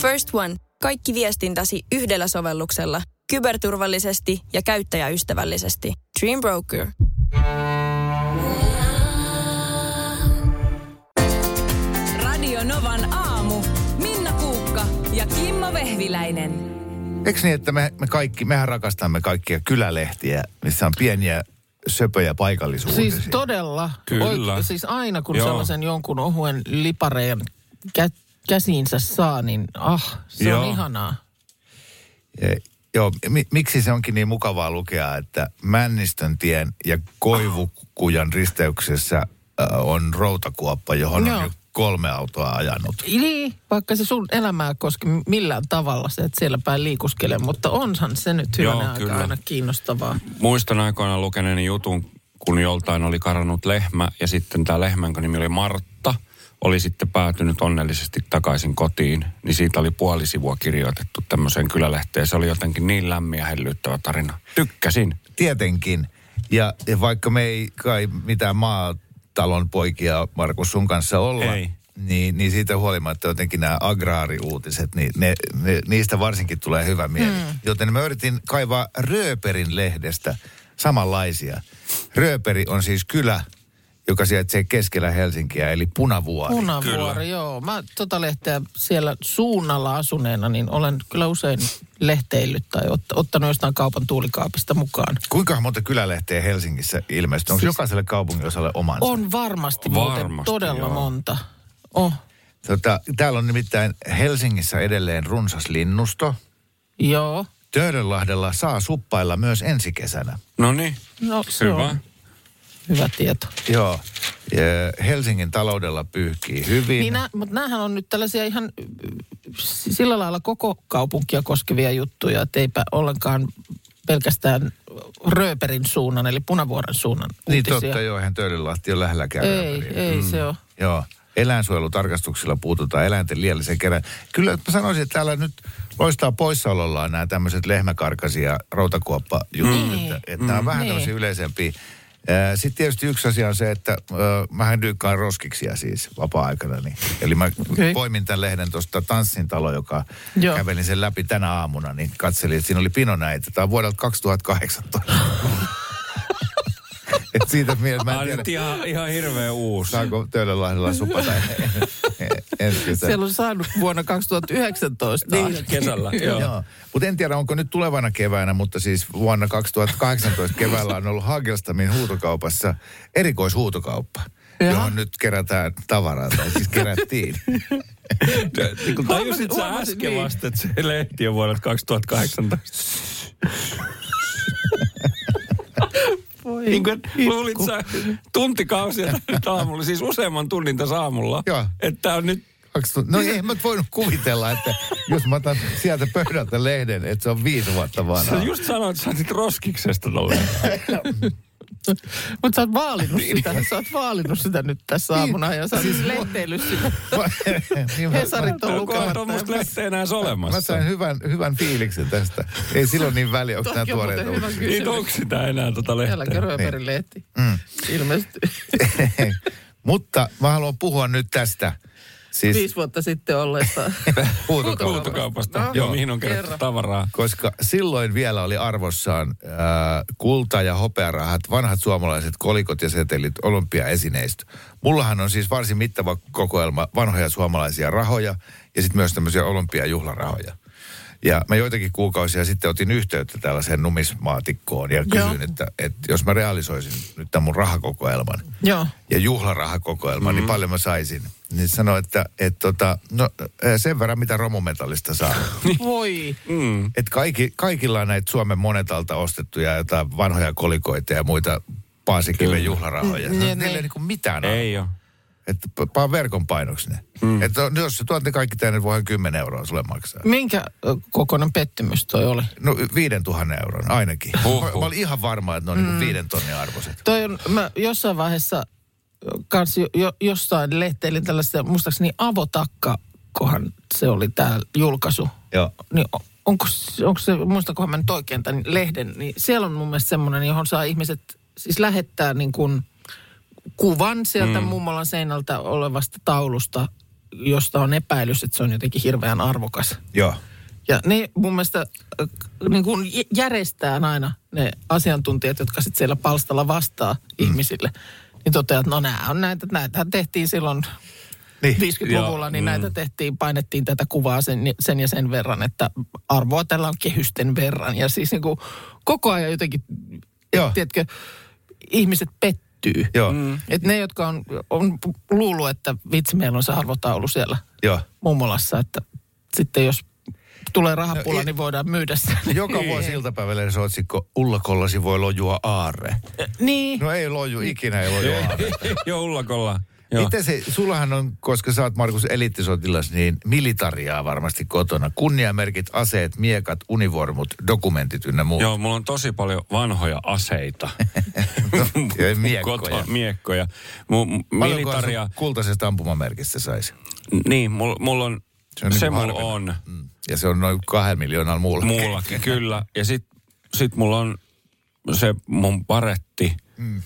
First One. Kaikki viestintäsi yhdellä sovelluksella. Kyberturvallisesti ja käyttäjäystävällisesti. Dream Broker. Radio Novan aamu. Minna Kuukka ja Kimmo Vehviläinen. Eikö niin, että me, me kaikki, mehän rakastamme kaikkia kylälehtiä, missä on pieniä söpöjä paikallisuutisia. Siis todella. Kyllä. Oik- siis aina kun Joo. sellaisen jonkun ohuen lipareen kä- käsiinsä saa, niin ah, se Joo. on ihanaa. Ja, joo, mi, miksi se onkin niin mukavaa lukea, että Männistön tien ja Koivukujan risteyksessä äh, on routakuoppa, johon Joo. on jo kolme autoa ajanut. Niin, vaikka se sun elämää koske millään tavalla se, että siellä päin liikuskele, mutta onhan se nyt Joo, hyvänä aika kyllä. aina kiinnostavaa. Muistan aikoinaan lukeneeni jutun, kun joltain oli karannut lehmä ja sitten tämä lehmän, nimi oli Martta, oli sitten päätynyt onnellisesti takaisin kotiin. Niin siitä oli puoli sivua kirjoitettu tämmöiseen kylälehteen. Se oli jotenkin niin lämmin ja hellyttävä tarina. Tykkäsin. Tietenkin. Ja, ja vaikka me ei kai mitään maatalon poikia, Markus, sun kanssa olla, Ei. Niin, niin siitä huolimatta jotenkin nämä agraariuutiset, niin ne, ne, niistä varsinkin tulee hyvä mieli. Mm. Joten mä yritin kaivaa Rööperin lehdestä samanlaisia. Rööperi on siis kylä, joka sijaitsee keskellä Helsinkiä, eli Punavuori. Punavuori, joo. Mä tota lehteä siellä suunnalla asuneena, niin olen kyllä usein lehteillyt tai ot, ottanut jostain kaupan tuulikaapista mukaan. Kuinka monta kylälehteä Helsingissä ilmestyy? Onko Siis- jokaiselle kaupunginosalle omansa? On varmasti muuten Varmasti, todella joo. monta. Oh, Tota, täällä on nimittäin Helsingissä edelleen runsas linnusto. joo. Töölönlahdella saa suppailla myös ensi kesänä. No niin, No se hyvä. on hyvä tieto. Joo. Ja Helsingin taloudella pyyhkii hyvin. Niin nää, mutta näähän on nyt tällaisia ihan sillä lailla koko kaupunkia koskevia juttuja, että eipä ollenkaan pelkästään Rööperin suunnan, eli Punavuoren suunnan niin uutisia. totta, joo, eihän Töölönlahti ole lähelläkään. Ei, Rööperiin. ei se ole. Joo. Eläinsuojelutarkastuksilla puututaan eläinten liialliseen kerään. Kyllä mä sanoisin, että täällä nyt loistaa poissaolollaan nämä tämmöiset lehmäkarkasi ja routakuoppa-jutut. Mm. Että, että nämä on vähän Niin. tämmöisiä yleisempiä. Sitten tietysti yksi asia on se, että äh, mähän dyykkaan roskiksia siis vapaa-aikana. Niin. Eli mä Okei. poimin tämän lehden tuosta Tanssin talo, joka Joo. kävelin sen läpi tänä aamuna, niin katselin, että siinä oli pino näitä. Tämä on vuodelta 2018. Et siitä mielessä mä en tiedä, nyt ihan, ihan hirveä uusi. saako Töölönlahdella supata ensi kesänä. Siellä on saanut vuonna 2019. Niin, kesällä. Joo. Joo. Mutta en tiedä, onko nyt tulevana keväänä, mutta siis vuonna 2018 keväällä on ollut Hagelstamin huutokaupassa erikoishuutokauppa, Jaha. johon nyt kerätään tavaraa, tai siis kerättiin. Niin kun tajusit sä äsken niin. vasta, että se lehti on vuodelta 2018. Voi Niin kuin luulit sä tuntikausia aamulla, siis useamman tunnin tässä aamulla. Joo. Että on nyt, 2000 No ei mä voinut kuvitella, että jos mä otan sieltä pöydältä lehden, että se on viisi vuotta sä vanha. just sanoit, että sä roskiksesta tolleen. Mutta sä oot vaalinut sitä, sä oot vaalinut sitä nyt tässä aamuna ja sä oot siis lehteillyt sitä. Niin mä- Hesarit on Onko lukematta. tuommoista lehteä enää Mä olemassa? sain hyvän, hyvän fiiliksen tästä. Ei silloin niin väliä, onko nämä on tuoreet kysymys. Niin onko sitä enää tota lehteä? Täälläkin Rööperin lehti. Mm. Ilmeisesti Mutta mä haluan puhua nyt tästä. Siis, viisi vuotta sitten olleesta. huutokaupasta. Huutokaupasta. No, Joo, mihin on kerätty kerro. tavaraa. Koska silloin vielä oli arvossaan äh, kulta- ja hopearahat, vanhat suomalaiset kolikot ja setelit, olympiaesineistö. Mullahan on siis varsin mittava kokoelma vanhoja suomalaisia rahoja ja sitten myös tämmöisiä olympiajuhlarahoja. Ja mä joitakin kuukausia sitten otin yhteyttä tällaiseen numismaatikkoon ja kysyin, että, että jos mä realisoisin nyt tämän mun rahakokoelman, Joo. ja juhlarahakokoelma, mm. niin paljon mä saisin. Niin sanoi, että et tota, no, eh, sen verran mitä romumetallista saa. Voi. Mm. Et kaikki, kaikilla on näitä Suomen monetalta ostettuja jotain vanhoja kolikoita ja muita Paasikiven juhlarahoja. Mm, No, niin, niillä ei niin. niinku mitään Ei ole. Että paa verkon painoksi ne. Mm. Että on- jos sä tuot ne kaikki tänne, voihan 10 euroa sulle maksaa. Minkä kokoinen pettymys toi oli? No viiden tuhannen euron ainakin. Huhhuh. Mä, mä olin ihan varma, että ne on mm. niinku viiden tonnin arvoiset. Toi on, mä jossain vaiheessa kans jo, jo, jossain lehteilin tällaista, muistaakseni Avotakka-kohan se oli tämä julkaisu. Joo. Niin onko, se- onko se, muistakohan mä nyt oikein tämän lehden, niin siellä on mun mielestä semmoinen, johon saa ihmiset siis lähettää niin kuin kuvan sieltä mm. mummolan seinältä olevasta taulusta josta on epäilys, että se on jotenkin hirveän arvokas. Joo. Ja ne mun mielestä äh, niin kuin jä- järjestää aina ne asiantuntijat, jotka sitten siellä palstalla vastaa mm. ihmisille. Niin toteaa, että no nämä on näitä, näitä tehtiin silloin Niin. 50-luvulla, Joo, niin mm. näitä tehtiin, painettiin tätä kuvaa sen, sen ja sen verran, että arvoa tällä on kehysten verran. Ja siis niin kuin koko ajan jotenkin, Joo. tiedätkö, ihmiset pettyy. Joo. Mm. Että ne, jotka on, on luullut, että vitsi, meillä on se arvotaulu siellä Joo. mummolassa, että sitten jos tulee rahapula, No, i- niin voidaan myydä se. Joka vuosi iltapäivällä se otsikko, ullakollasi voi lojua aarre. Niin. No ei loju, ikinä ei loju aarre. Joo, ullakolla. Joo. Miten se, sullahan on, koska sä oot Markus eliittisotilas, niin militariaa varmasti kotona. Kunniamerkit, aseet, miekat, univormut, dokumentit ynnä muut. Joo, mulla on tosi paljon vanhoja aseita. ja miekkoja. Koto, miekkoja. Mu, militaria, kultaisesta ampumamerkistä saisi? niin, mulla mul on, Se on se, niinku mulla on Mm. Ja se on noin kahden miljoonalla muulla. muullakin, kyllä. Ja sit, sit mulla on se mun paretti Mm.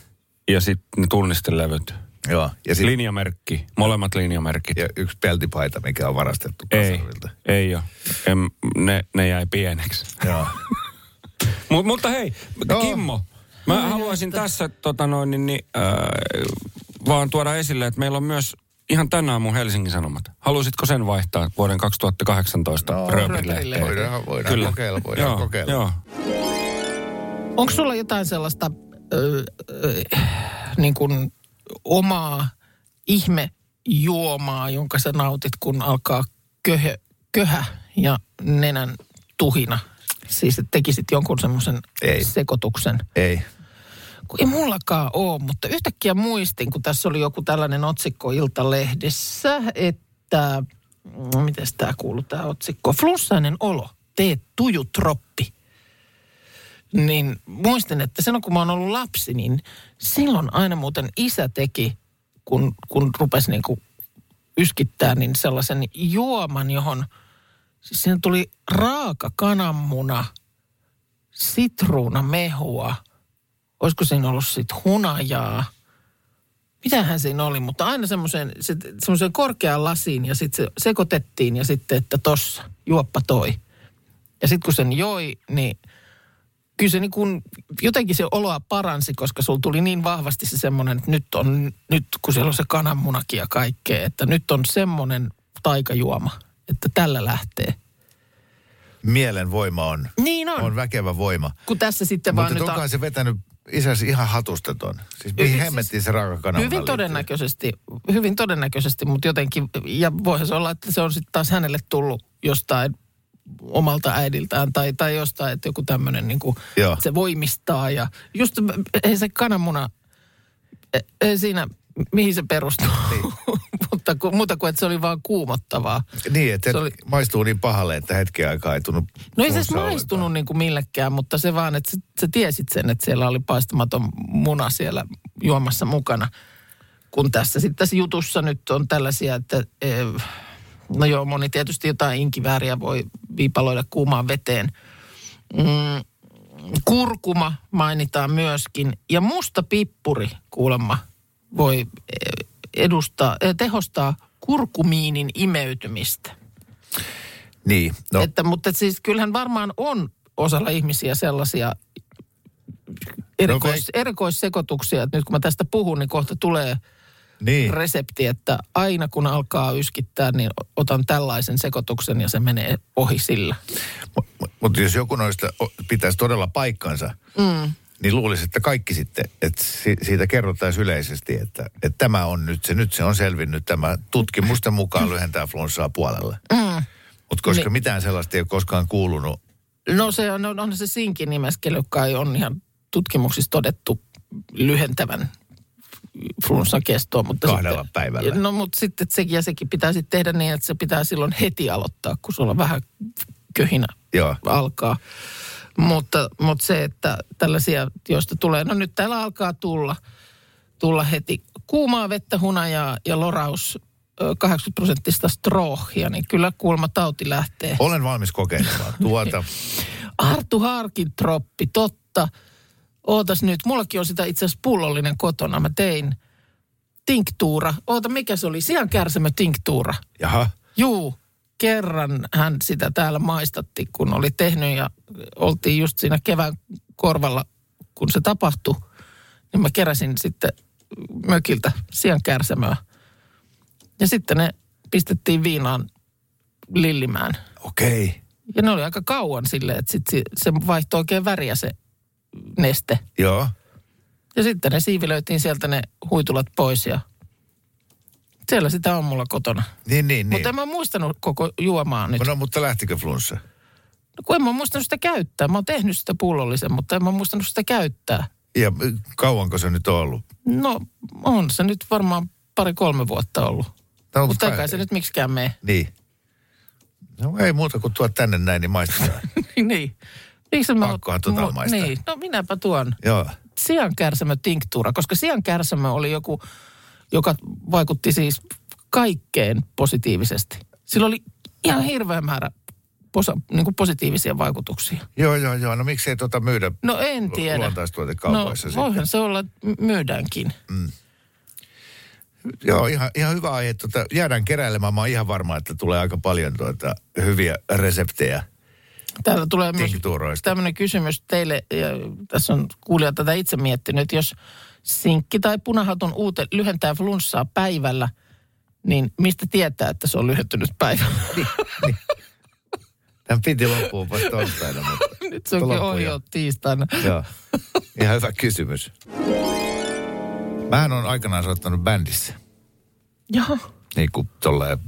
ja sitten ne tunnistelevyt. Joo. Ja, sit, Linjamerkki, molemmat linjamerkit. ja yksi peltipaita, mikä on varastettu Ei, kasarvilta. ei ole. En, ne, ne jäi pieneksi. Joo. Mut, mutta hei, Joo. Kimmo, mä haluaisin tässä tota noin, niin, niin, äh, vaan tuoda esille, että meillä on myös ihan tänään mun Helsingin Sanomat. Haluaisitko sen vaihtaa vuoden 2018 No, Rööprilehteen. Voidaan, voidaan Kyllä. kokeilla, voidaan joo, kokeilla. Joo. Onko sulla jotain sellaista ö, ö, niin kuin omaa ihmejuomaa, jonka sä nautit, kun alkaa köhö, köhä ja nenän tuhina? Siis että tekisit jonkun semmoisen Ei. sekoituksen. Ei. Kun ei mullakaan ole, mutta yhtäkkiä muistin, kun tässä oli joku tällainen otsikko Iltalehdessä, että, miten tämä kuuluu tämä otsikko, flussainen olo, tee tujutroppi. Niin muistin, että silloin kun mä oon ollut lapsi, niin silloin aina muuten isä teki, kun, kun rupesi niin kuin yskittää, niin sellaisen juoman, johon, siis siinä tuli raaka kananmuna, sitruunamehua, olisiko siinä ollut sitten hunajaa, mitähän siinä oli, mutta aina semmoiseen, se, semmoiseen korkeaan lasiin ja sitten se sekoitettiin ja sitten, että tossa, juoppa toi. Ja sitten kun sen joi, niin kyllä se niin kun, jotenkin se oloa paransi, koska sulla tuli niin vahvasti se semmoinen, että nyt on, nyt kun siellä on se kananmunakin ja kaikkea, että nyt on semmoinen taikajuoma, että tällä lähtee. Mielen voima on, Niin on. on väkevä voima. Kun tässä sitten vaan Mutta nyt... onkohan se vetänyt isäsi ihan hatusta ton? Siis mihin hemmettiin se raakakana? Hyvin todennäköisesti, hyvin todennäköisesti, mutta jotenkin, ja voihan se olla, että se on sitten taas hänelle tullut jostain omalta äidiltään tai, tai jostain, että joku tämmöinen niin kuin, se voimistaa ja just ei se kananmuna, e- ei siinä, mihin se perustuu, Niin. mutta ku, muuta kuin, että se oli vaan kuumottavaa. Niin, että Se oli- maistuu niin pahalle, että hetken aikaa ei tunnu No ei se maistunut niin kuin millekään, mutta se vaan, että sä, sä tiesit sen, että siellä oli paistamaton muna siellä juomassa mukana. Kun tässä sitten tässä jutussa nyt on tällaisia, että eh, no joo, moni tietysti jotain inkivääriä voi viipaloida kuumaan veteen. Mm, kurkuma mainitaan myöskin ja musta pippuri kuulemma voi eh, edustaa, eh, tehostaa kurkumiinin imeytymistä. Niin, no Että, mutta siis kyllähän varmaan on osalla ihmisiä sellaisia erikois, veik- erikoissekoituksia, että nyt kun mä tästä puhun, niin kohta tulee niin. resepti, että aina kun alkaa yskittää, niin otan tällaisen sekoituksen ja se menee ohi sillä. Mutta mut jos joku noista pitäisi todella paikkansa, mm. Niin luulisi, että kaikki sitten, että si- siitä kerrotaan yleisesti, että, että tämä on nyt se, nyt se on selvinnyt, tämä tutkimusten mukaan lyhentää flunssaa puolelle. Mm. Mutta koska Niin. mitään sellaista ei ole koskaan kuulunut, No se on, on, on se sinkin nimeskely, joka ei on ihan tutkimuksissa todettu lyhentävän flunssan kestoa. Mutta Kahdella sitten, päivällä. No mutta sitten sekin ja sekin pitää sitten tehdä niin, että se pitää silloin heti aloittaa, kun sulla vähän köhinä joo, alkaa. Mutta, mutta se, että tällaisia, joista tulee, no nyt täällä alkaa tulla, tulla heti kuumaa vettä, hunajaa ja loraus ö, 80 prosenttista strohia, niin kyllä kuulma tauti lähtee. olen valmis kokeilemaan tuota. Artu Harkintroppi, totta. Ootas nyt, mullakin on sitä itse asiassa pullollinen kotona. Mä tein tinktuura. Oota, mikä se oli? Sian kärsämö tinktuura. Jaha. Juu, kerran hän sitä täällä maistatti, kun oli tehnyt ja oltiin just siinä kevään korvalla, kun se tapahtui. Niin mä keräsin sitten mökiltä sian kärsämöä. Ja sitten ne pistettiin viinaan lillimään. Okei. Okay. Ja ne oli aika kauan silleen, että sit se- vaihtoi oikein väriä se neste. Joo. Ja sitten ne siivilöitiin sieltä ne huitulat pois ja siellä sitä on mulla kotona. Niin, niin, niin. Mutta en mä muistanut koko juomaa nyt. No, mutta lähtikö flunssa? No, kun en mä muistanut sitä käyttää. Mä oon tehnyt sitä pullollisen, mutta en mä muistanut sitä käyttää. Ja kauanko se nyt on ollut? No on se nyt varmaan pari-kolme vuotta ollut. No, Mutta kai- se nyt miksikään mene. Niin. No ei muuta kuin tuo tänne näin, niin maistetaan. niin. Miksi mä... Pakkohan tota mu- maistaa. Niin, no minäpä tuon. Joo. Sian kärsämö tinktuura, koska sian kärsämö oli joku, joka vaikutti siis kaikkeen positiivisesti. Sillä oli ihan hirveä määrä posa, niin kuin positiivisia vaikutuksia. Joo, joo, joo. No miksei tuota myydä No en tiedä. luontaistuotekaupoissa no, sitten? voihan se olla, myydäänkin. Joo, ihan, ihan hyvä aihe. Tuota, jäädään keräilemään. Mä oon ihan varma, että tulee aika paljon tuota, hyviä reseptejä. Täällä tulee myös tämmöinen kysymys teille, ja tässä on kuulija tätä itse miettinyt, jos sinkki tai punahatun uute lyhentää flunssaa päivällä, niin mistä tietää, että se on lyhentynyt päivällä? Tämän piti loppuun vasta torstaina, mutta Nyt se onkin ohi jo. jo tiistaina. Joo, ihan hyvä kysymys. Mähän on aikanaan soittanut bändissä. Jaha, Niin kuin tolleen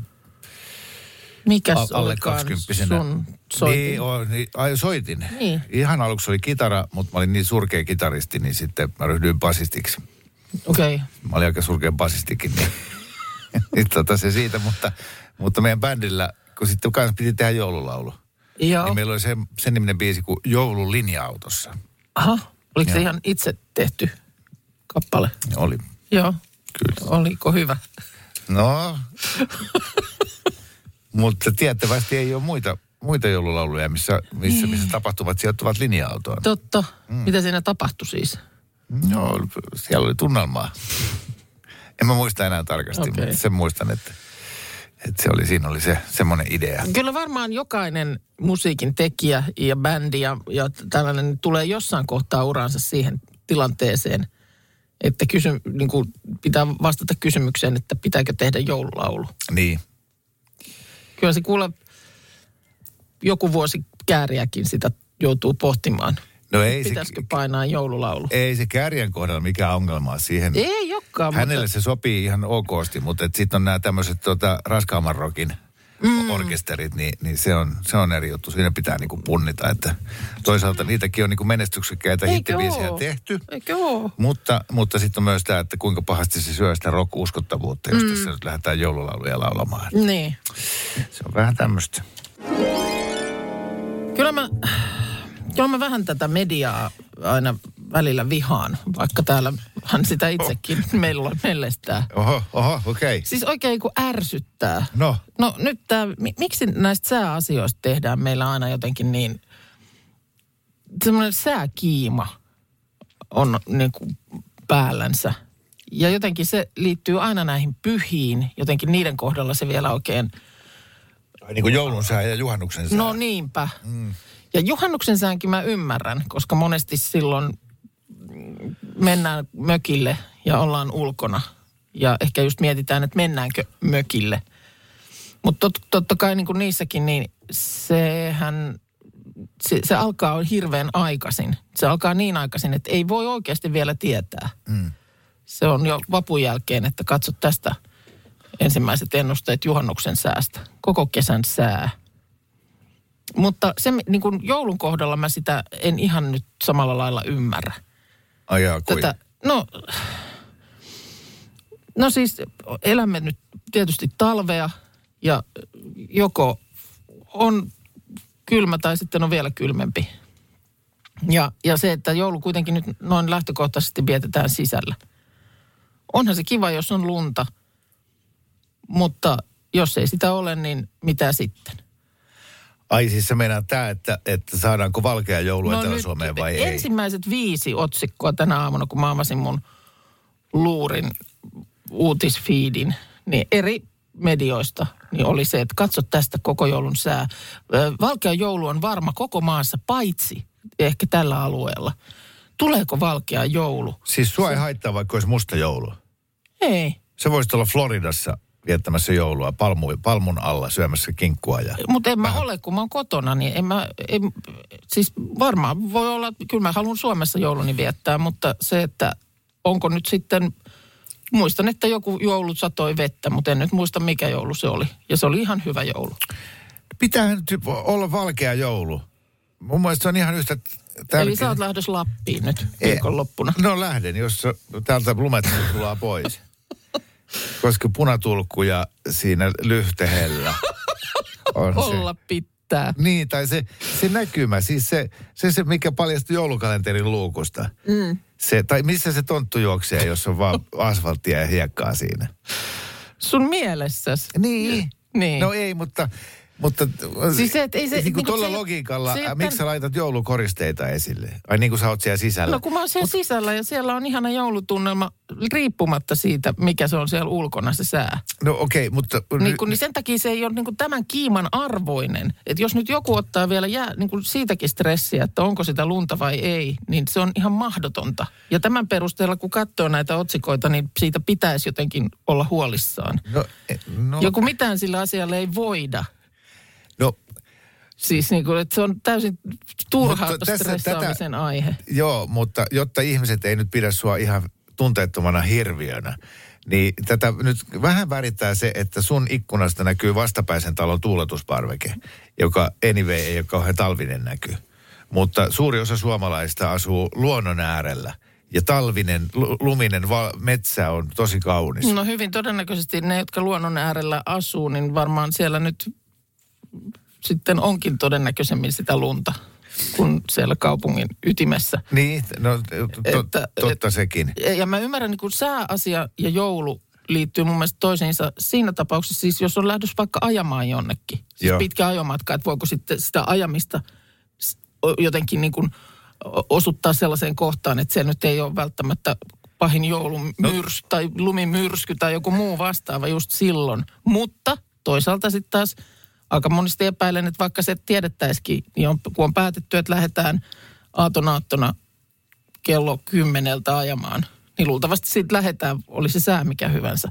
mikäs a- alle olikaan 20 sun soitin? Niin, o, niin, ai, soitin. Niin. Ihan aluksi oli kitara, mutta mä olin niin surkea kitaristi, niin sitten mä ryhdyin basistiksi. Okei, okay. Mä olin aika surkea basistikin, niin, niin tota se siitä, mutta, mutta meidän bändillä, kun sitten kanssa piti tehdä joululaulu, joo. niin meillä oli se, sen niminen biisi kuin Joulun linja-autossa. Aha, oliko se Joo. ihan itse tehty kappale? Oli, Joo. kyllä. Oliko hyvä? No, mutta tiettävästi ei ole muita, muita joululauluja, missä, missä, missä tapahtuvat sijoittuvat linja-autoon. Totta. Mm. Mitä siinä tapahtui siis? Joo, siellä oli tunnelmaa. En mä muista enää tarkasti, Okei. mutta sen muistan, että, että se oli, siinä oli se semmoinen idea. Kyllä varmaan jokainen musiikin tekijä ja bändi ja, ja tällainen tulee jossain kohtaa uransa siihen tilanteeseen, että kysy, niin kuin pitää vastata kysymykseen, että pitääkö tehdä joululaulu. Niin. Kyllä se kuule joku vuosi kääriäkin sitä joutuu pohtimaan. No ei se, Pitäisikö painaa joululaulu? ei se kärjen kohdalla mikään ongelma ole siihen. Ei olekaan, Hänelle mutta se sopii ihan okosti, mutta sitten on nämä tämmöiset tota, raskaamman rokin mm. orkesterit, niin, niin se, on, se on eri juttu. Siinä pitää niinku punnita, että toisaalta niitäkin on niinku menestyksekkäitä Eikö hittibiisejä oo? tehty. eikö oo? Mutta, mutta sitten on myös tämä, että kuinka pahasti se syö sitä rock-uskottavuutta, jos mm. tässä nyt lähdetään joululauluja laulamaan. Niin. Se on vähän tämmöistä. Kyllä mä, kyllä mä vähän tätä mediaa aina välillä vihaan, vaikka täällä hän sitä itsekin meillä mellestää. Oho, oho, okei. Okay. Siis oikein kun ärsyttää. No, No nyt tämä, miksi näistä sääasioista tehdään meillä aina jotenkin niin, semmoinen sääkiima on niin kuin päällänsä. Ja jotenkin se liittyy aina näihin pyhiin, jotenkin niiden kohdalla se vielä oikein Ai niin kuin joulun sää ja juhannuksen sää. No niinpä. Mm. Ja juhannuksen säänkin mä ymmärrän, koska monesti silloin mennään mökille ja ollaan ulkona. Ja ehkä just mietitään, että mennäänkö mökille. Mutta tot, totta kai niin kuin niissäkin, niin sehän, se, se alkaa hirveän aikaisin. Se alkaa niin aikaisin, että ei voi oikeasti vielä tietää. Mm. Se on jo vapun jälkeen, että katso tästä ensimmäiset ennusteet juhannuksen säästä. Koko kesän sää. Mutta se, niin kuin joulun kohdalla mä sitä en ihan nyt samalla lailla ymmärrä. Ai jaa, kui. Tätä, no, no siis elämme nyt tietysti talvea ja joko on kylmä tai sitten on vielä kylmempi. Ja, ja se, että joulu kuitenkin nyt noin lähtökohtaisesti vietetään sisällä. Onhan se kiva, jos on lunta, mutta jos ei sitä ole, niin mitä sitten? Ai siis se meinaa tämä, että, että saadaanko valkea joulu no Etelä-Suomeen vai ei? ensimmäiset viisi otsikkoa tänä aamuna, kun mä avasin mun luurin uutisfiidin, niin eri medioista niin oli se, että katso tästä koko joulun sää. Valkea joulu on varma koko maassa, paitsi ehkä tällä alueella. Tuleeko valkea joulu? Siis sua ei haittaa, vaikka olisi musta joulu. Ei. Se voisi olla Floridassa viettämässä joulua palmu, palmun alla syömässä kinkkua. Ja... Mutta en mä ole, kun mä oon kotona, niin en mä, en, siis varmaan voi olla, kyllä mä haluan Suomessa jouluni viettää, mutta se, että onko nyt sitten, muistan, että joku joulu satoi vettä, mutta en nyt muista mikä joulu se oli. Ja se oli ihan hyvä joulu. Nyt olla valkea joulu. Mun mielestä se on ihan yhtä tärkeä. Eli sä oot lähdössä Lappiin nyt viikonloppuna. No lähden, jos täältä lumet sulaa pois. Koska punatulkku ja siinä lyhtehellä on se. Olla pitää. Niin, tai se, se näkymä, siis se, se, se mikä paljastui joulukalenterin luukusta. Mm. Se, tai missä se tonttu juoksee, jos on vaan asfalttia ja hiekkaa siinä. Sun mielessäs. Niin. Niin. No ei, mutta... mutta Siis se, että ei se- niin kuin niin kuin tuolla logiikalla, se miksi sä laitat joulukoristeita esille? Ai niin kuin sä oot siellä sisällä. No kun mä oon siellä sisällä ja siellä on ihana joulutunnelma riippumatta siitä, mikä se on siellä ulkona se sää. No okei, okay, mutta... Niin, kun, niin sen takia se ei ole niin kuin tämän kiiman arvoinen. Että jos nyt joku ottaa vielä jää, niin kuin siitäkin stressiä, että onko sitä lunta vai ei, niin se on ihan mahdotonta. Ja tämän perusteella, kun katsoo näitä otsikoita, niin siitä pitäisi jotenkin olla huolissaan. No, eh, no, Joku mitään sillä asialla ei voida. Siis niin kuin, että se on täysin turha stressaamisen aihe. Joo, mutta jotta ihmiset ei nyt pidä sua ihan tunteettomana hirviönä, niin tätä nyt vähän värittää se, että sun ikkunasta näkyy vastapäisen talon tuuletusparveke, joka anyway ei ole kauhean talvinen näky. Mutta suuri osa suomalaista asuu luonnon äärellä ja talvinen, lu- luminen metsä on tosi kaunis. No hyvin todennäköisesti ne, jotka luonnon äärellä asuu, niin varmaan siellä nyt sitten onkin todennäköisemmin sitä lunta kuin siellä kaupungin ytimessä. Niin, no to, Että- totta sekin. Ja mä ymmärrän, niin kun sääasia ja joulu liittyy mun mielestä toisiinsa siinä tapauksessa, siis jos on lähdössä vaikka ajamaan jonnekin, siis Joo. pitkä ajomatka, että voiko sitten sitä ajamista jotenkin niin kuin osuttaa sellaiseen kohtaan, että se nyt ei ole välttämättä pahin joulumyrs no. tai lumimyrsky tai joku muu vastaava just silloin. Mutta toisaalta sitten taas aika monesti epäilen, että vaikka se tiedettäisikin, niin on, kun on päätetty, että lähdetään aatonaattona kello kymmeneltä ajamaan, niin luultavasti siitä lähdetään, oli se sää mikä hyvänsä.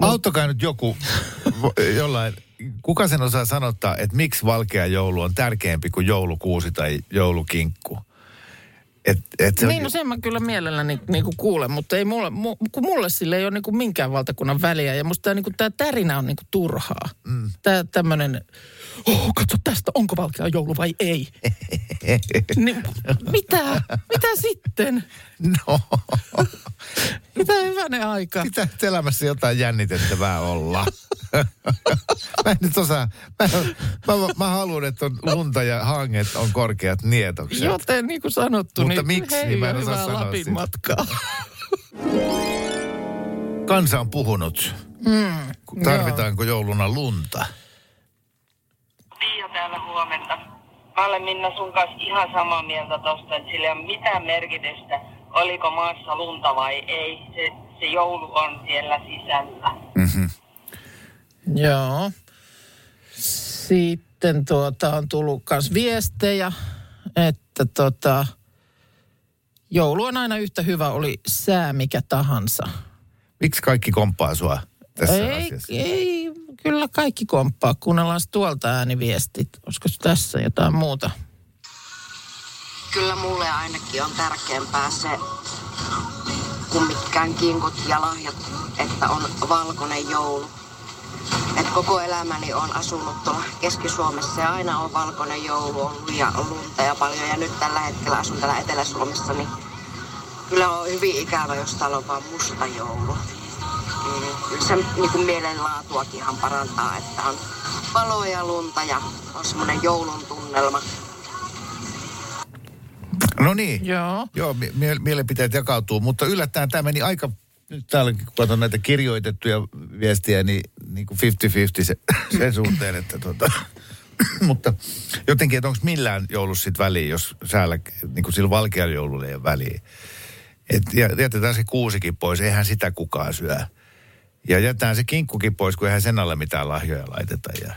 Auttakaa nyt joku jollain, kuka sen osaa sanottaa, että miksi valkea joulu on tärkeämpi kuin joulukuusi tai joulukinkku? Et, et se, Niin, no sen mä kyllä mielelläni niin kuin kuulen, mutta ei mulle, mu, kun mulle sille ei ole niin kuin minkään valtakunnan väliä. Ja musta tämä niin kuin, tää tärinä on niin kuin turhaa. Mm. Tämä tämmöinen, oh, katso tästä, onko valkea joulu vai ei. niin, mitä? Mitä sitten? no, Mitä hyvänen aika? nyt elämässä jotain jännitettävää olla. mä en nyt osaa, mä, mä, mä, mä haluan, että on lunta ja hanget on korkeat nietokset. Joten niin kuin sanottu, Mutta niin miksi, hei niin mä en osaa hyvää sanoa Lapin sitä. matkaa. Kansa on puhunut. Mm, Tarvitaanko jouluna lunta? Tiia täällä huomenta. Mä olen Minna sun kanssa ihan samaa mieltä tosta, että sillä ei ole mitään merkitystä, oliko maassa lunta vai ei. Se, se joulu on siellä sisällä. Joo. Sitten tuota, on tullut myös viestejä, että tota, joulu on aina yhtä hyvä, oli sää mikä tahansa. Miksi kaikki komppaa sua tässä Ei, asiassa? ei, kyllä kaikki komppaa. Kuunnellaan tuolta ääniviestit. Olisiko tässä jotain muuta? Kyllä mulle ainakin on tärkeämpää se, kuin mitkään kinkut ja lahjat, että on valkoinen joulu. Et koko elämäni on asunut tuolla Keski-Suomessa ja aina on valkoinen joulu ollut ja on lunta ja paljon. Ja nyt tällä hetkellä asun täällä Etelä-Suomessa, niin kyllä on hyvin ikävä, jos täällä on vaan musta joulu. Mm, Kyllä se niin kuin mielenlaatuakinhan parantaa, että on valoa ja lunta ja on semmoinen joulun tunnelma. No niin. Joo. Joo, mie- mie- mielipiteet jakautuu, mutta yllättäen tämä meni aika, nyt täällä kun katson näitä kirjoitettuja viestiä, niin, niin kuin 50-50 se, sen suhteen, että tota, mutta jotenkin, että onko millään joulussa sit väliä, jos säällä, niin kuin sillä valkealla joululla ei ole väliä. Et jä- jätetään se kuusikin pois, eihän sitä kukaan syö. Ja jätetään se kinkkukin pois, kun eihän sen alle mitään lahjoja laiteta. Ja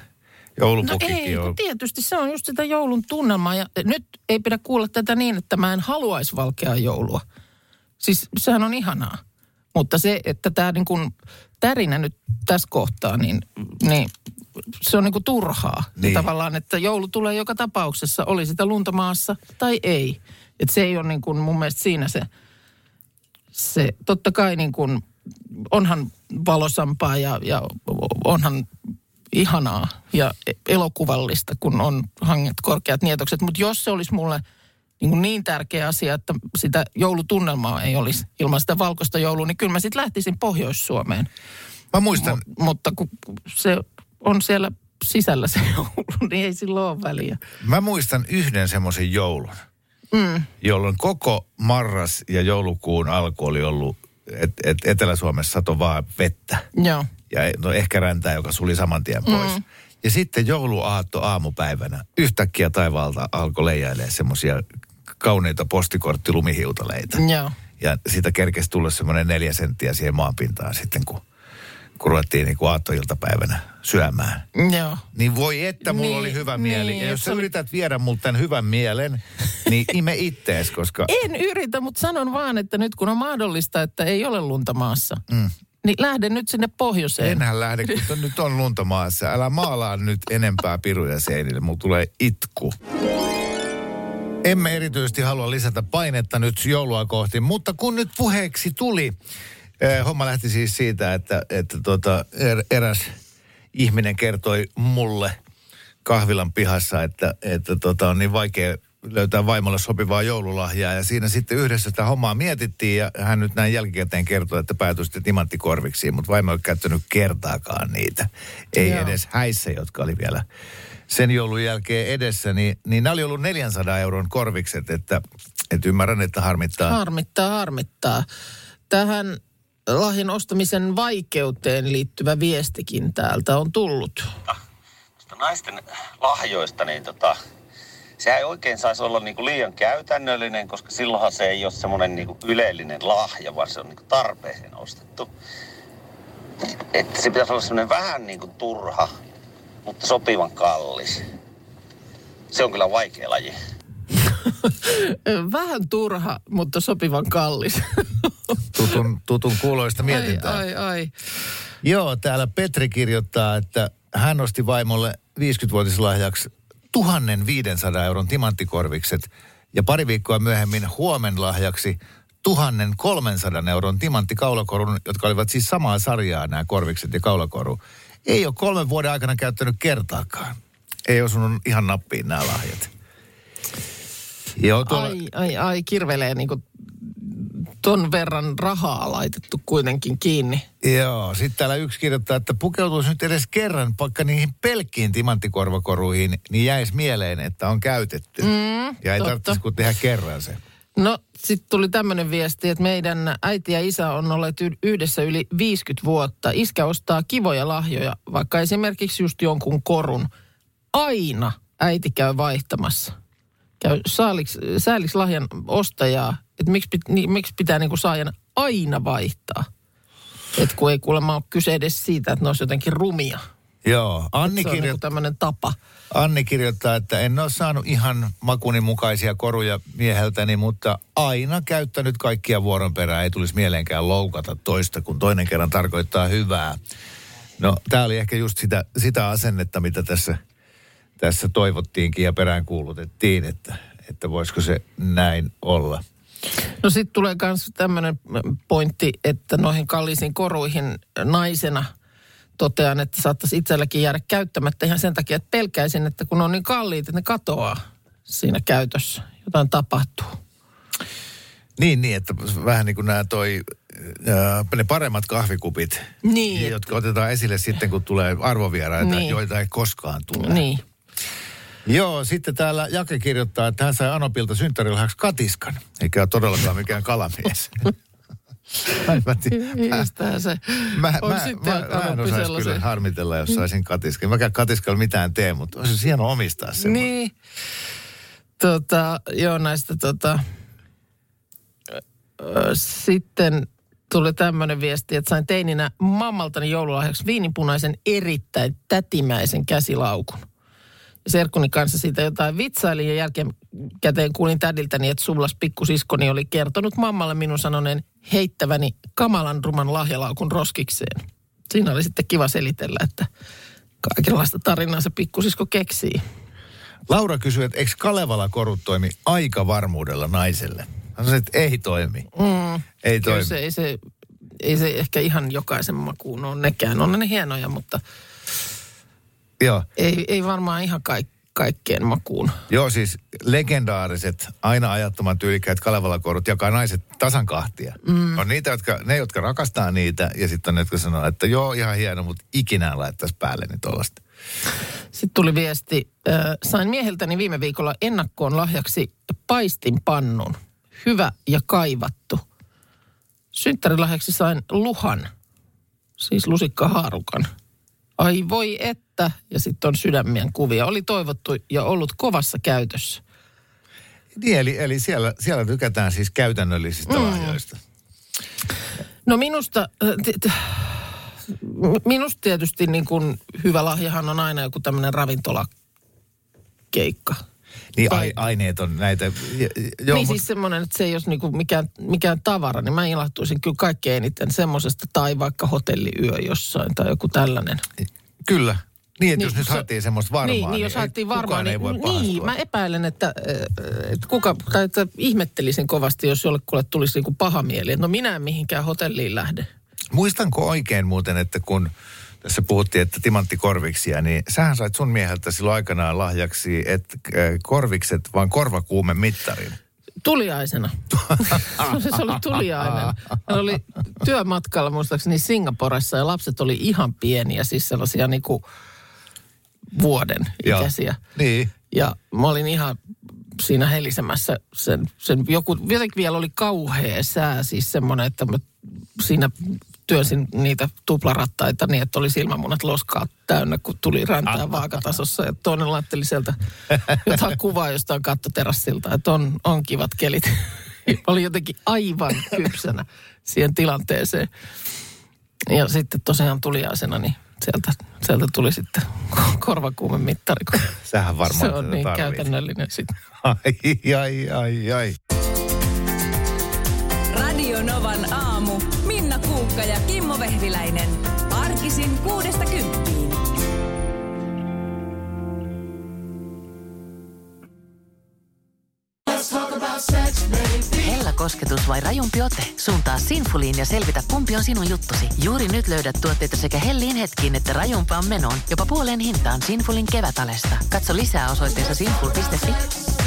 No joulupukikin ei, on... kun tietysti se on just sitä joulun tunnelmaa. Ja nyt ei pidä kuulla tätä niin, että mä en haluaisi valkea joulua. Siis sehän on ihanaa. Mutta se, että tämä niin kuin tärinä nyt tässä kohtaa, niin, niin se on niin kuin turhaa. Niin. Tavallaan, että joulu tulee joka tapauksessa, oli sitä lunta maassa tai ei. Että se ei ole niin kuin mun mielestä siinä se, se totta kai niin kuin, onhan valosampaa ja, ja onhan ihanaa ja elokuvallista, kun on hanget korkeat nietokset. Mutta jos se olisi mulle niin, kuin niin tärkeä asia, että sitä joulutunnelmaa ei olisi ilman sitä valkoista joulua, niin kyllä mä sitten lähtisin Pohjois-Suomeen. Mä muistan, Mu- mutta kun se on siellä sisällä se joulu, niin ei silloin ole väliä. mä muistan yhden semmoisen joulun, Mm. jolloin koko marras ja joulukuun alku oli ollut, että et Etelä-Suomessa sato vaan vettä. Joo. ja no ehkä räntää, joka suli saman tien pois. Mm. Ja sitten jouluaatto aamupäivänä yhtäkkiä taivaalta alkoi leijailemaan semmoisia kauneita postikorttilumihiutaleita. Joo. Ja siitä kerkesi tulla semmoinen neljä senttiä siihen maanpintaan sitten, kun, kun ruvettiin niin kuin aattoiltapäivänä syömään. Joo. Niin voi että mulla Niin, oli hyvä mieli. niin, ja jos sä oli- yrität viedä multa tämän hyvän mielen, niin ime ittees, koska... En yritä, mutta sanon vaan, että nyt kun on mahdollista, että ei ole lunta maassa, mm. niin lähden nyt sinne pohjoiseen. Enhän lähde, kun nyt on lunta maassa. Älä maalaa nyt enempää piruja seinille, mulla tulee itku. Emme erityisesti halua lisätä painetta nyt joulua kohti, mutta kun nyt puheeksi tuli, eh, homma lähti siis siitä, että, että tota, er, eräs ihminen kertoi mulle kahvilan pihassa, että, että tota, on niin vaikea löytää vaimolle sopivaa joululahjaa. Ja siinä sitten yhdessä sitä hommaa mietittiin ja hän nyt näin jälkikäteen kertoi, että päätyi sitten timanttikorviksiin, mutta vaimo ei ole käyttänyt kertaakaan niitä. Ei Joo. edes häissä, jotka oli vielä sen joulun jälkeen edessä, niin, niin nämä oli ollut 400 euron korvikset, että, että ymmärrän, että harmittaa. Harmittaa, harmittaa. Tähän lahjan ostamisen vaikeuteen liittyvä viestikin täältä on tullut. Tuosta naisten lahjoista, niin tota, sehän ei oikein saisi olla niinku liian käytännöllinen, koska silloinhan se ei ole semmoinen niinku yleellinen lahja, vaan se on niinku tarpeeseen ostettu. Että se pitäisi olla semmoinen vähän niinku turha, mutta sopivan kallis. Se on kyllä vaikea laji. Vähän turha, mutta sopivan kallis. Tutun, tutun kuuloista ai, mietintää. ai, ai. Joo, täällä Petri kirjoittaa, että hän osti vaimolle 50-vuotislahjaksi 1500 euron timanttikorvikset ja pari viikkoa myöhemmin huomen lahjaksi 1300 euron timanttikaulakorun, jotka olivat siis samaa sarjaa nämä korvikset ja kaulakoru. Ei ole kolmen vuoden aikana käyttänyt kertaakaan. Ei osunut ihan nappiin nämä lahjat. Joo, tuolla, Ai, ai, ai, kirvelee niinku ton verran rahaa laitettu kuitenkin kiinni. Joo, sitten täällä yksi kirjoittaa, että pukeutuisi nyt edes kerran vaikka niihin pelkkiin timanttikorvakoruihin, niin jäisi mieleen, että on käytetty. Mm, ja ei tarvitsisi kuin tehdä kerran se. No, sitten tuli tämmöinen viesti, että meidän äiti ja isä on olleet yhdessä yli 50 vuotta. Iskä ostaa kivoja lahjoja, vaikka esimerkiksi just jonkun korun. Aina äiti käy vaihtamassa. Käy saaliks, sääliksi lahjan ostajaa, että miksi, pit, niin, miksi pitää niinku saajan aina vaihtaa. Että kun ei kuulemma ole kyse edes siitä, että ne olisi jotenkin rumia. Joo, Anni, on kirjo... niinku tämmöinen tapa. Anni kirjoittaa, että en ole saanut ihan makuni mukaisia koruja mieheltäni, mutta aina käyttänyt kaikkia vuoron perään. Ei tulisi mieleenkään loukata toista, kun toinen kerran tarkoittaa hyvää. No, tämä oli ehkä just sitä, sitä asennetta, mitä tässä, tässä toivottiinkin ja peräänkuulutettiin, että, että voisiko se näin olla. No sitten tulee myös tämmöinen pointti, että noihin kalliisiin koruihin naisena totean, että saattaisi itselläkin jäädä käyttämättä ihan sen takia, että pelkäisin, että kun on niin kalliit, että ne katoaa siinä käytössä. Jotain tapahtuu. Niin, niin, että vähän niin kuin nämä toi, ää, ne paremmat kahvikupit, Niin. jotka otetaan esille sitten, kun tulee arvovieraita, Niin. joita ei koskaan tule. Niin. Joo, sitten täällä Jake kirjoittaa, että hän sai Anopilta synttärilahjaksi katiskan, eikä ole todellakaan mikään kalamies. mä, mä, se mä, on mä, sitten mä, mä en osaisi kyllä harmitella, jos saisin katiskan. Mäkään katiskalla mitään tee, mutta olisi hieno omistaa sen. Niin. Tota, joo, näistä tota, Sitten tuli tämmöinen viesti, että sain teininä mammaltani joululahjaksi viinipunaisen erittäin tätimäisen käsilaukun. Serkkuni kanssa siitä jotain vitsailin ja jälkikäteen kuulin tädiltäni, että sullas pikkusiskoni oli kertonut mammalle minun sanoneen heittäväni kamalan ruman lahjalaukun roskikseen. Siinä oli sitten kiva selitellä, että kaikenlaista tarinaa se pikkusisko keksii. Laura kysyy, että eikö Kalevala korut toimi aika varmuudella naiselle? Hän sanoi, että ei toimi. Mm. Ei toimi. se, ei, se, ei se ehkä ihan jokaisen makuun ole nekään. On ne hienoja, mutta Joo. ei, ei varmaan ihan kaik, kaikkeen makuun. Joo, siis legendaariset, aina ajattoman tyylikkäät Kalevala-korut jakaa naiset tasan kahtia. Mm. On niitä, jotka, ne, jotka rakastaa niitä, ja sitten on ne, jotka sanoo, että joo, ihan hieno, mutta ikinä laittaisi päälleni tuollaista. Sitten tuli viesti, äh, sain mieheltäni viime viikolla ennakkoon lahjaksi paistinpannun. Hyvä ja kaivattu. Synttärilahjaksi sain luhan, siis lusikkahaarukan. Ai voi että, ja sitten on sydämien kuvia. Oli toivottu ja ollut kovassa käytössä. Niin, eli, eli siellä, siellä tykätään siis käytännöllisistä mm. lahjoista. No minusta, äh, minusta tietysti niin kuin hyvä lahjahan on aina joku tämmöinen ravintolakeikka. Niin Tai- ai, aineet on näitä. j- j- Joo, niin mut, siis semmoinen, että se ei olisi niinku mikään, mikään tavara, niin mä ilahtuisin kyllä kaikkein eniten semmoisesta tai vaikka hotelliyö jossain tai joku tällainen. kyllä. Niin, että Niin, jos nyt se- haettiin semmoista varmaa, niin, niin, jos ei- haettiin kukaan varmaan, ei niin, voi niin pahastua. mä epäilen, että, äh, että kuka, tai että ihmettelisin kovasti, jos jollekulle tulisi niinku paha mieli, että no minä en mihinkään hotelliin lähde. Muistanko oikein muuten, että kun tässä puhuttiin, että timanttikorviksia, niin sähän sait sun mieheltä silloin aikanaan lahjaksi, että äh, korvikset, vaan korvakuume mittarin. Tuliaisena. se oli tuliainen. Hän oli työmatkalla muistaakseni Singaporessa ja lapset oli ihan pieniä, siis sellaisia niinku vuoden ikäisiä. Niin. Ja mä olin ihan siinä helisemässä sen, sen joku, jotenkin vielä oli kauhea sää, siis semmoinen, että mä siinä työnsin niitä tuplarattaita niin, että oli silmämunat loskaa täynnä, kun tuli räntää vaakatasossa. Ja toinen laitteli sieltä jotain kuvaa jostain kattoterassilta, että on, on kivat kelit. oli jotenkin aivan kypsänä siihen tilanteeseen. Ja sitten tosiaan tuliaisena, niin sieltä, sieltä tuli sitten korvakuumen mittari, kun Sähän varmaan se on niin tarvit. käytännöllinen sitten. Ai, ai, ai, ai. Radio Novan aamu. Kuukka ja Kimmo Vehviläinen. Arkisin kuudesta kymppiin. Hella kosketus vai rajumpi ote? Suuntaa Sinfuliin ja selvitä kumpi on sinun juttusi. Juuri nyt löydät tuotteita sekä hellin hetkiin että rajumpaan menoon. Jopa puoleen hintaan Sinfulin kevätalesta. Katso lisää osoitteessa sinful.fi.